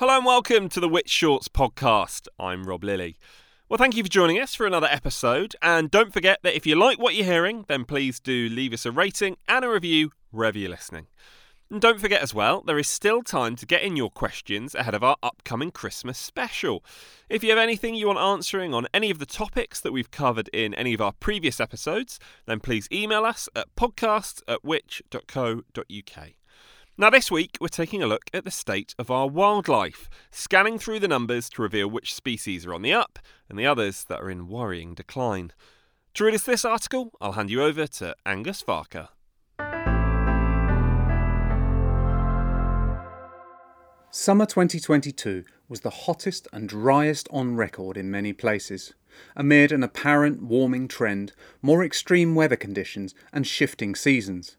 Hello and welcome to the Which Shorts podcast. I'm Rob Lilly. Well, thank you for joining us for another episode. And don't forget that if you like what you're hearing, then please do leave us a rating and a review wherever you're listening. And don't forget as well, there is still time to get in your questions ahead of our upcoming Christmas special. If you have anything you want answering on any of the topics that we've covered in any of our previous episodes, then please email us at podcast at which.co.uk. Now, this week, we're taking a look at the state of our wildlife, scanning through the numbers to reveal which species are on the up and the others that are in worrying decline. To read us this article, I'll hand you over to Angus Farker. Summer 2022 was the hottest and driest on record in many places, amid an apparent warming trend, more extreme weather conditions, and shifting seasons.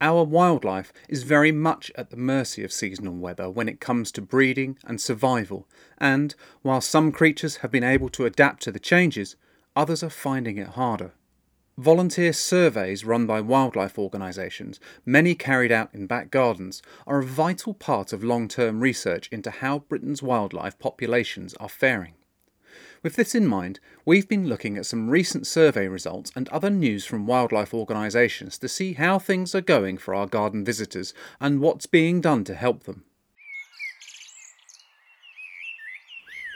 Our wildlife is very much at the mercy of seasonal weather when it comes to breeding and survival, and while some creatures have been able to adapt to the changes, others are finding it harder. Volunteer surveys run by wildlife organisations, many carried out in back gardens, are a vital part of long term research into how Britain's wildlife populations are faring. With this in mind, we've been looking at some recent survey results and other news from wildlife organisations to see how things are going for our garden visitors and what's being done to help them.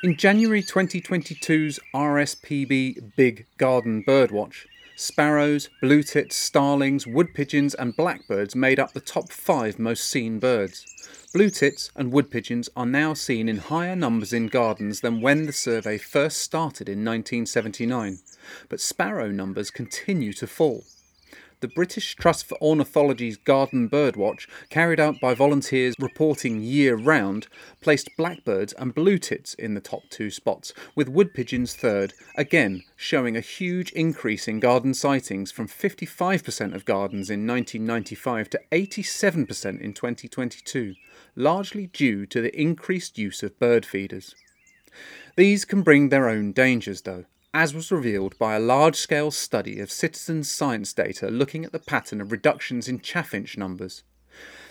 In January 2022's RSPB Big Garden Birdwatch, sparrows, blue tits, starlings, wood pigeons, and blackbirds made up the top five most seen birds. Blue tits and wood pigeons are now seen in higher numbers in gardens than when the survey first started in 1979, but sparrow numbers continue to fall. The British Trust for Ornithology's Garden Birdwatch, carried out by volunteers reporting year round, placed blackbirds and blue tits in the top two spots, with wood pigeons third, again showing a huge increase in garden sightings from 55% of gardens in 1995 to 87% in 2022, largely due to the increased use of bird feeders. These can bring their own dangers, though as was revealed by a large scale study of citizen science data looking at the pattern of reductions in chaffinch numbers.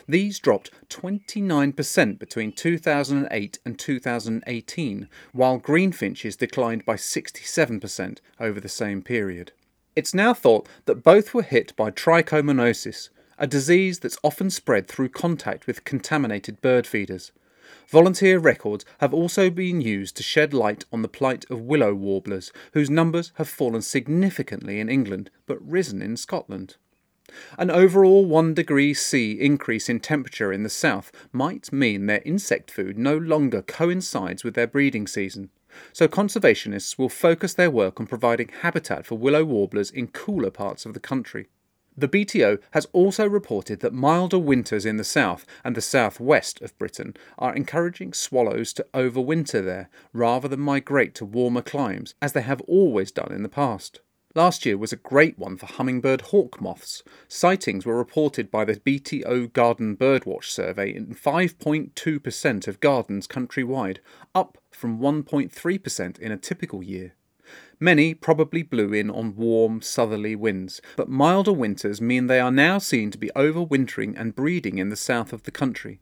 These dropped 29% between 2008 and 2018, while greenfinches declined by 67% over the same period. It's now thought that both were hit by trichomoniasis, a disease that's often spread through contact with contaminated bird feeders. Volunteer records have also been used to shed light on the plight of willow warblers, whose numbers have fallen significantly in England but risen in Scotland. An overall 1 degree C increase in temperature in the south might mean their insect food no longer coincides with their breeding season. So conservationists will focus their work on providing habitat for willow warblers in cooler parts of the country. The BTO has also reported that milder winters in the south and the southwest of Britain are encouraging swallows to overwinter there rather than migrate to warmer climes, as they have always done in the past. Last year was a great one for hummingbird hawk moths. Sightings were reported by the BTO Garden Birdwatch survey in 5.2% of gardens countrywide, up from 1.3% in a typical year. Many probably blew in on warm, southerly winds, but milder winters mean they are now seen to be overwintering and breeding in the south of the country.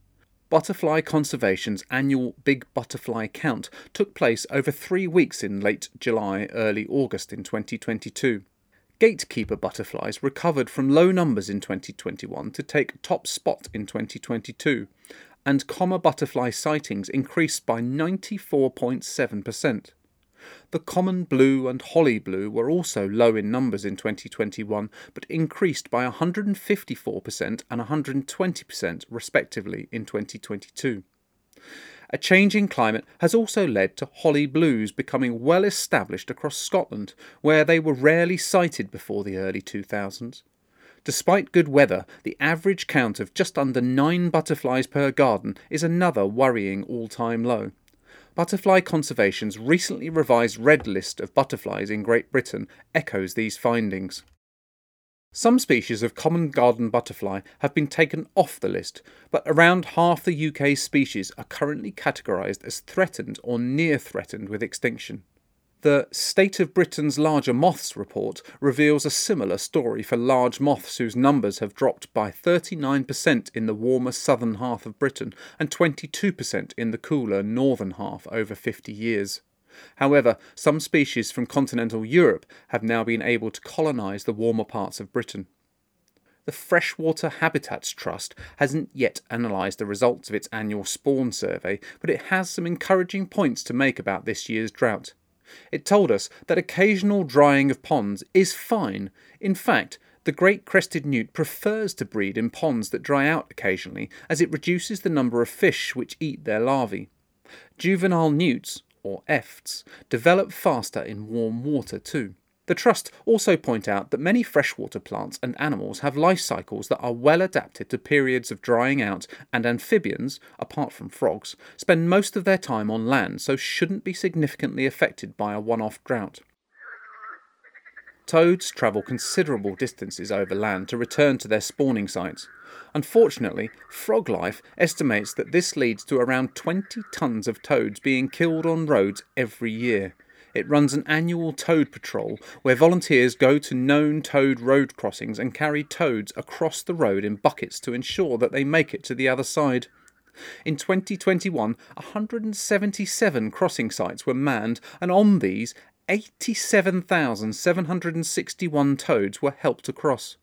Butterfly Conservation's annual Big Butterfly Count took place over three weeks in late July, early August in 2022. Gatekeeper butterflies recovered from low numbers in 2021 to take top spot in 2022, and comma butterfly sightings increased by 94.7%. The common blue and holly blue were also low in numbers in 2021, but increased by 154% and 120% respectively in 2022. A changing climate has also led to holly blues becoming well established across Scotland, where they were rarely sighted before the early 2000s. Despite good weather, the average count of just under nine butterflies per garden is another worrying all time low. Butterfly Conservation's recently revised red list of butterflies in Great Britain echoes these findings. Some species of common garden butterfly have been taken off the list, but around half the UK species are currently categorised as threatened or near threatened with extinction. The State of Britain's Larger Moths report reveals a similar story for large moths whose numbers have dropped by 39% in the warmer southern half of Britain and 22% in the cooler northern half over 50 years. However, some species from continental Europe have now been able to colonise the warmer parts of Britain. The Freshwater Habitats Trust hasn't yet analysed the results of its annual spawn survey, but it has some encouraging points to make about this year's drought. It told us that occasional drying of ponds is fine. In fact, the great crested newt prefers to breed in ponds that dry out occasionally, as it reduces the number of fish which eat their larvae. Juvenile newts, or efts, develop faster in warm water too. The Trust also point out that many freshwater plants and animals have life cycles that are well adapted to periods of drying out, and amphibians, apart from frogs, spend most of their time on land, so shouldn't be significantly affected by a one off drought. Toads travel considerable distances over land to return to their spawning sites. Unfortunately, Froglife estimates that this leads to around 20 tonnes of toads being killed on roads every year. It runs an annual toad patrol where volunteers go to known toad road crossings and carry toads across the road in buckets to ensure that they make it to the other side. In 2021, 177 crossing sites were manned, and on these, 87,761 toads were helped across.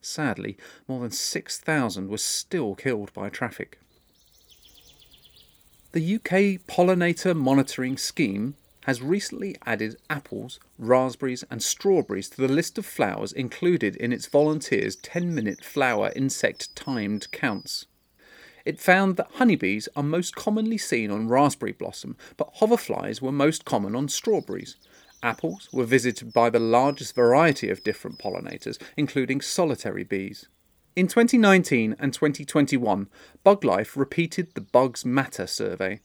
Sadly, more than 6,000 were still killed by traffic. The UK Pollinator Monitoring Scheme has recently added apples, raspberries, and strawberries to the list of flowers included in its volunteers' 10 minute flower insect timed counts. It found that honeybees are most commonly seen on raspberry blossom, but hoverflies were most common on strawberries. Apples were visited by the largest variety of different pollinators, including solitary bees. In 2019 and 2021, BugLife repeated the Bugs Matter survey.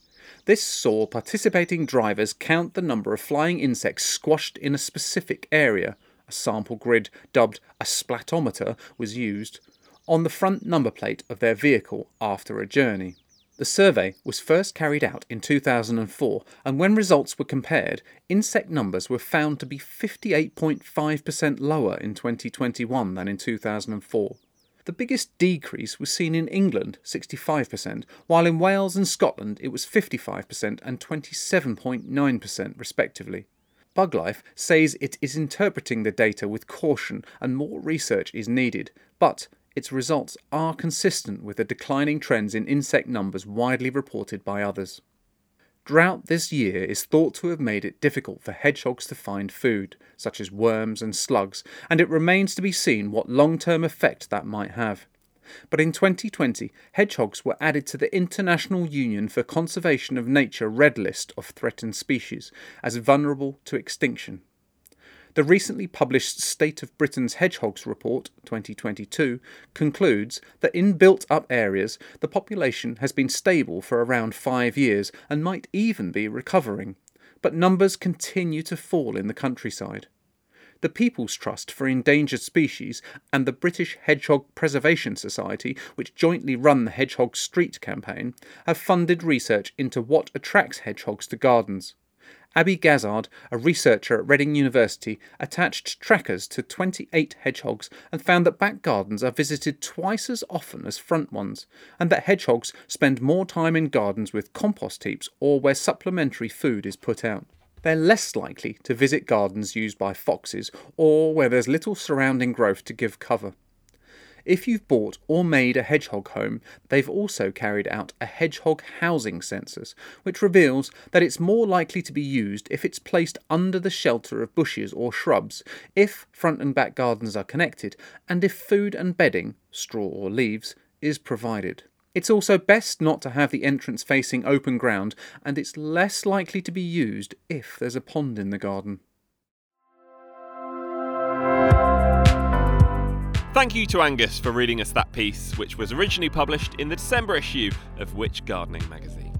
This saw participating drivers count the number of flying insects squashed in a specific area. A sample grid dubbed a splatometer was used on the front number plate of their vehicle after a journey. The survey was first carried out in 2004, and when results were compared, insect numbers were found to be 58.5% lower in 2021 than in 2004. The biggest decrease was seen in England, 65%, while in Wales and Scotland it was 55% and 27.9% respectively. Buglife says it is interpreting the data with caution and more research is needed, but its results are consistent with the declining trends in insect numbers widely reported by others. Drought this year is thought to have made it difficult for hedgehogs to find food, such as worms and slugs, and it remains to be seen what long term effect that might have. But in 2020, hedgehogs were added to the International Union for Conservation of Nature Red List of Threatened Species as vulnerable to extinction. The recently published State of Britain's Hedgehogs Report 2022 concludes that in built up areas, the population has been stable for around five years and might even be recovering, but numbers continue to fall in the countryside. The People's Trust for Endangered Species and the British Hedgehog Preservation Society, which jointly run the Hedgehog Street campaign, have funded research into what attracts hedgehogs to gardens. Abby Gazzard, a researcher at Reading University, attached trackers to 28 hedgehogs and found that back gardens are visited twice as often as front ones, and that hedgehogs spend more time in gardens with compost heaps or where supplementary food is put out. They're less likely to visit gardens used by foxes or where there's little surrounding growth to give cover. If you've bought or made a hedgehog home, they've also carried out a hedgehog housing census, which reveals that it's more likely to be used if it's placed under the shelter of bushes or shrubs, if front and back gardens are connected, and if food and bedding, straw or leaves, is provided. It's also best not to have the entrance facing open ground, and it's less likely to be used if there's a pond in the garden. Thank you to Angus for reading us that piece, which was originally published in the December issue of Which Gardening magazine.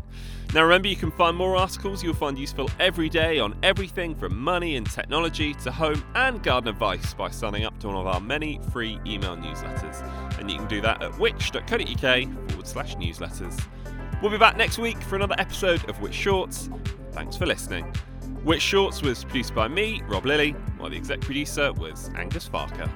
Now, remember, you can find more articles you'll find useful every day on everything from money and technology to home and garden advice by signing up to one of our many free email newsletters. And you can do that at which.co.uk forward slash newsletters. We'll be back next week for another episode of Which Shorts. Thanks for listening. Which Shorts was produced by me, Rob Lilly, while the exec producer was Angus Farker.